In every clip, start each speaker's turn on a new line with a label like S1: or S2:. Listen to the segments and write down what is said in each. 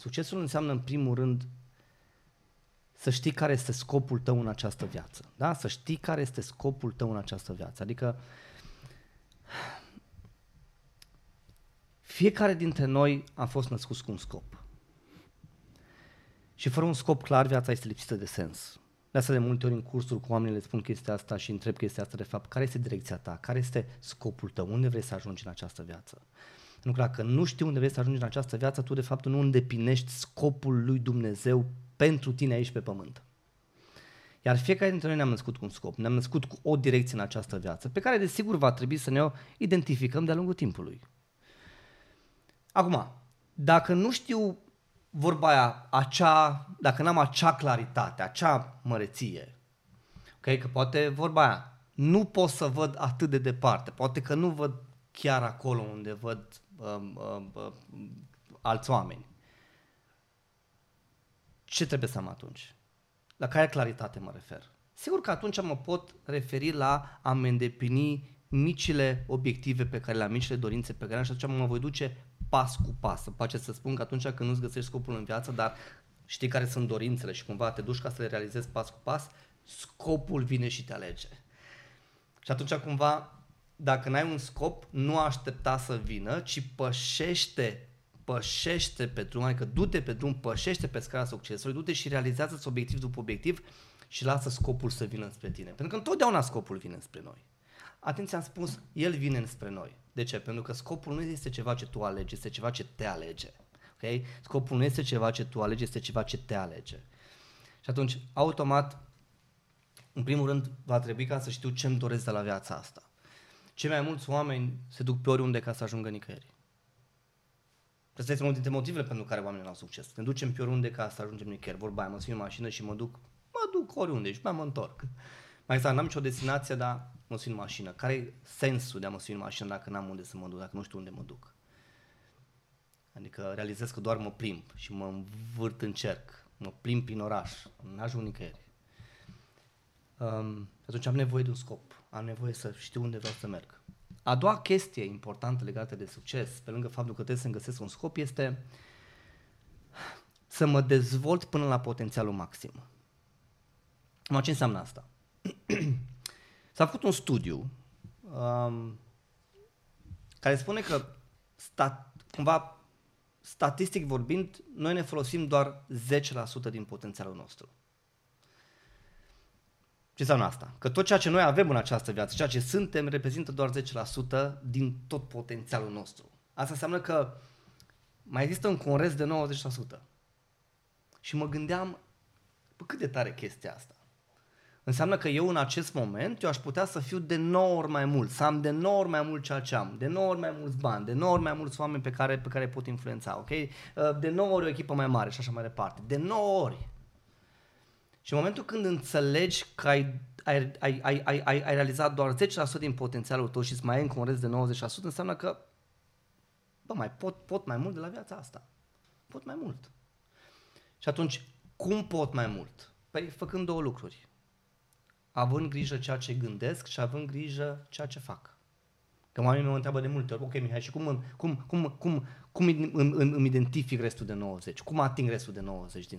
S1: Succesul înseamnă, în primul rând, să știi care este scopul tău în această viață. Da? Să știi care este scopul tău în această viață. Adică fiecare dintre noi a fost născut cu un scop. Și fără un scop clar, viața este lipsită de sens. De asta de multe ori în cursuri cu oamenii le spun chestia asta și întreb chestia asta de fapt, care este direcția ta, care este scopul tău, unde vrei să ajungi în această viață. Pentru că dacă nu știi unde vrei să ajungi în această viață, tu de fapt nu îndeplinești scopul lui Dumnezeu pentru tine aici pe pământ. Iar fiecare dintre noi ne-am născut cu un scop, ne-am născut cu o direcție în această viață, pe care desigur va trebui să ne o identificăm de-a lungul timpului. Acum, dacă nu știu vorba aia, acea, dacă n-am acea claritate, acea măreție, okay, că poate vorba aia, nu pot să văd atât de departe, poate că nu văd chiar acolo unde văd um, um, um, alți oameni. Ce trebuie să am atunci? La care claritate mă refer? Sigur că atunci mă pot referi la a-mi îndeplini micile obiective pe care le-am, micile dorințe pe care le-am și atunci mă voi duce pas cu pas. Îmi place să spun că atunci când nu-ți găsești scopul în viață, dar știi care sunt dorințele și cumva te duci ca să le realizezi pas cu pas, scopul vine și te alege. Și atunci cumva, dacă n-ai un scop, nu aștepta să vină, ci pășește pășește pe drum, adică du-te pe drum, pășește pe scara succesului, du-te și realizează obiectiv după obiectiv și lasă scopul să vină spre tine. Pentru că întotdeauna scopul vine spre noi. Atenție, am spus, el vine spre noi. De ce? Pentru că scopul nu este ceva ce tu alegi, este ceva ce te alege. Okay? Scopul nu este ceva ce tu alegi, este ceva ce te alege. Și atunci, automat, în primul rând, va trebui ca să știu ce-mi doresc de la viața asta. Cei mai mulți oameni se duc pe oriunde ca să ajungă nicăieri. Asta este unul dintre motivele pentru care oamenii au succes. Ne ducem pe oriunde ca să ajungem nicăieri. Vorba aia, mă sunt în mașină și mă duc, mă duc oriunde și mai mă întorc. Mai exact, n-am nicio destinație, dar mă sunt în mașină. Care e sensul de a mă sui în mașină dacă n-am unde să mă duc, dacă nu știu unde mă duc? Adică realizez că doar mă plimb și mă învârt în cerc, mă plimb prin oraș, n-ajung nicăieri. Um, atunci am nevoie de un scop, am nevoie să știu unde vreau să merg. A doua chestie importantă legată de succes, pe lângă faptul că trebuie să-mi găsesc un scop, este să mă dezvolt până la potențialul maxim. Ma ce înseamnă asta? S-a făcut un studiu um, care spune că stat, cumva statistic vorbind, noi ne folosim doar 10% din potențialul nostru. Ce înseamnă asta? Că tot ceea ce noi avem în această viață, ceea ce suntem, reprezintă doar 10% din tot potențialul nostru. Asta înseamnă că mai există un conrest de 90%. Și mă gândeam, bă, cât de tare chestia asta. Înseamnă că eu în acest moment, eu aș putea să fiu de 9 ori mai mult, să am de 9 ori mai mult ceea ce am, de 9 ori mai mulți bani, de 9 ori mai mulți oameni pe care, pe care pot influența, ok? Uh, de 9 ori o echipă mai mare și așa mai departe. De 9 ori. Și în momentul când înțelegi că ai, ai, ai, ai, ai, ai, ai realizat doar 10% din potențialul tău și îți mai ai încă un rest de 90%, înseamnă că bă, mai pot, pot mai mult de la viața asta. Pot mai mult. Și atunci, cum pot mai mult? Păi făcând două lucruri având grijă ceea ce gândesc și având grijă ceea ce fac. Că oamenii mă întreabă de multe ori, ok Mihai, și cum, cum, cum, cum, cum îmi, îmi, îmi identific restul de 90? Cum ating restul de 90 din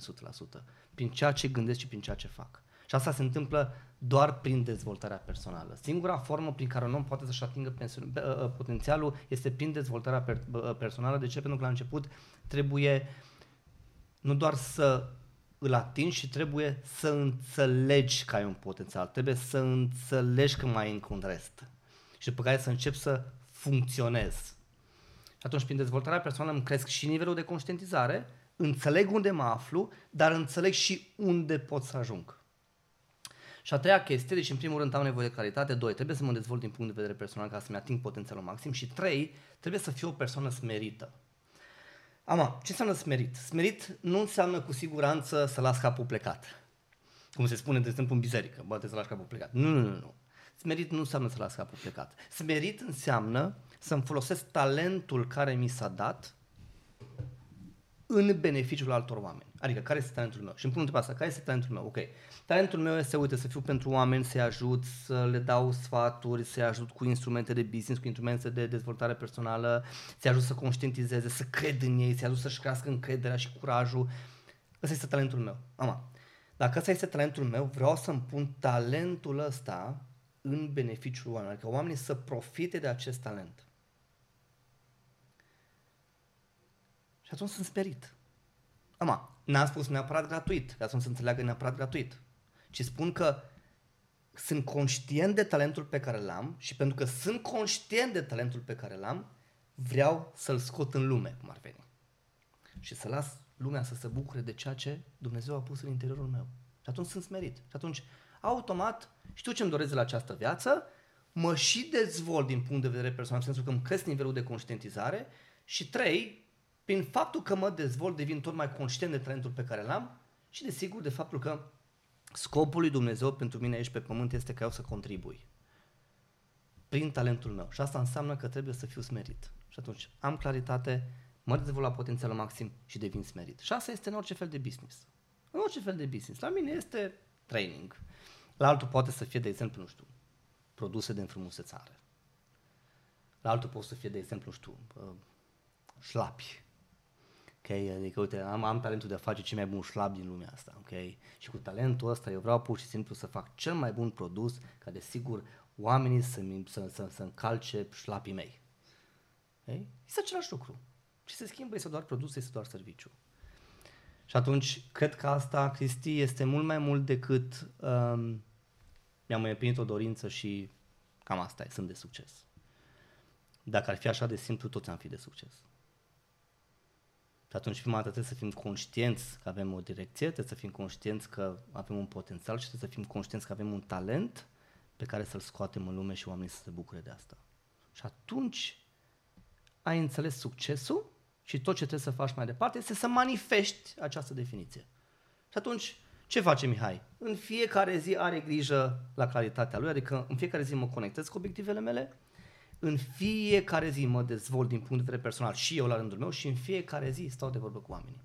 S1: 100%? Prin ceea ce gândesc și prin ceea ce fac. Și asta se întâmplă doar prin dezvoltarea personală. Singura formă prin care un om poate să-și atingă ă, ă, potențialul este prin dezvoltarea ă, personală. De ce? Pentru că la început trebuie nu doar să îl atingi și trebuie să înțelegi că ai un potențial, trebuie să înțelegi că mai ai încă un rest și după care să începi să funcționezi. Și atunci, prin dezvoltarea personală, îmi cresc și nivelul de conștientizare, înțeleg unde mă aflu, dar înțeleg și unde pot să ajung. Și a treia chestie, deci în primul rând am nevoie de claritate, doi, trebuie să mă dezvolt din punct de vedere personal ca să-mi ating potențialul maxim și trei, trebuie să fiu o persoană smerită. Ama, ce înseamnă smerit? Smerit nu înseamnă cu siguranță să las capul plecat. Cum se spune, de exemplu, în biserică, bă, trebuie să lași capul plecat. Nu, nu, nu, nu. Smerit nu înseamnă să las capul plecat. Smerit înseamnă să-mi folosesc talentul care mi s-a dat în beneficiul altor oameni. Adică care este talentul meu? Și îmi pun întrebarea asta, care este talentul meu? Ok, talentul meu este, uite, să fiu pentru oameni, să-i ajut, să le dau sfaturi, să-i ajut cu instrumente de business, cu instrumente de dezvoltare personală, să-i ajut să conștientizeze, să cred în ei, să-i ajut să-și crească încrederea și curajul. Ăsta este talentul meu. Ama, dacă ăsta este talentul meu, vreau să-mi pun talentul ăsta în beneficiul oamenilor, adică oamenii să profite de acest talent. Și atunci sunt sperit. Ama, n-am spus neapărat gratuit, ca să nu se înțeleagă neapărat gratuit, ci spun că sunt conștient de talentul pe care l-am și pentru că sunt conștient de talentul pe care l-am, vreau să-l scot în lume, cum ar veni. Și să las lumea să se bucure de ceea ce Dumnezeu a pus în interiorul meu. Și atunci sunt smerit. Și atunci, automat, știu ce îmi doresc de la această viață, mă și dezvolt din punct de vedere personal, în sensul că îmi cresc nivelul de conștientizare și trei, prin faptul că mă dezvolt, devin tot mai conștient de talentul pe care l-am și desigur de faptul că scopul lui Dumnezeu pentru mine aici pe pământ este ca eu să contribui prin talentul meu. Și asta înseamnă că trebuie să fiu smerit. Și atunci am claritate, mă dezvolt la potențialul maxim și devin smerit. Și asta este în orice fel de business. În orice fel de business. La mine este training. La altul poate să fie, de exemplu, nu știu, produse de înfrumusețare. La altul poate să fie, de exemplu, nu știu, șlapi. Ok, adică uite, am, am talentul de a face cel mai bun șlap din lumea asta, ok? Și cu talentul ăsta eu vreau pur și simplu să fac cel mai bun produs ca de sigur oamenii să, să, să, să încalce șlapii mei. Okay? Este același lucru. Și se schimbă, este doar produs, este doar serviciu. Și atunci, cred că asta, Cristi, este mult mai mult decât um, mi-am împlinit o dorință și cam asta e, sunt de succes. Dacă ar fi așa de simplu, toți am fi de succes. Și atunci, prima dată, trebuie să fim conștienți că avem o direcție, trebuie să fim conștienți că avem un potențial și trebuie să fim conștienți că avem un talent pe care să-l scoatem în lume și oamenii să se bucure de asta. Și atunci ai înțeles succesul și tot ce trebuie să faci mai departe este să manifesti această definiție. Și atunci, ce face Mihai? În fiecare zi are grijă la calitatea lui, adică în fiecare zi mă conectez cu obiectivele mele, în fiecare zi mă dezvolt din punct de vedere personal și eu la rândul meu și în fiecare zi stau de vorbă cu oamenii.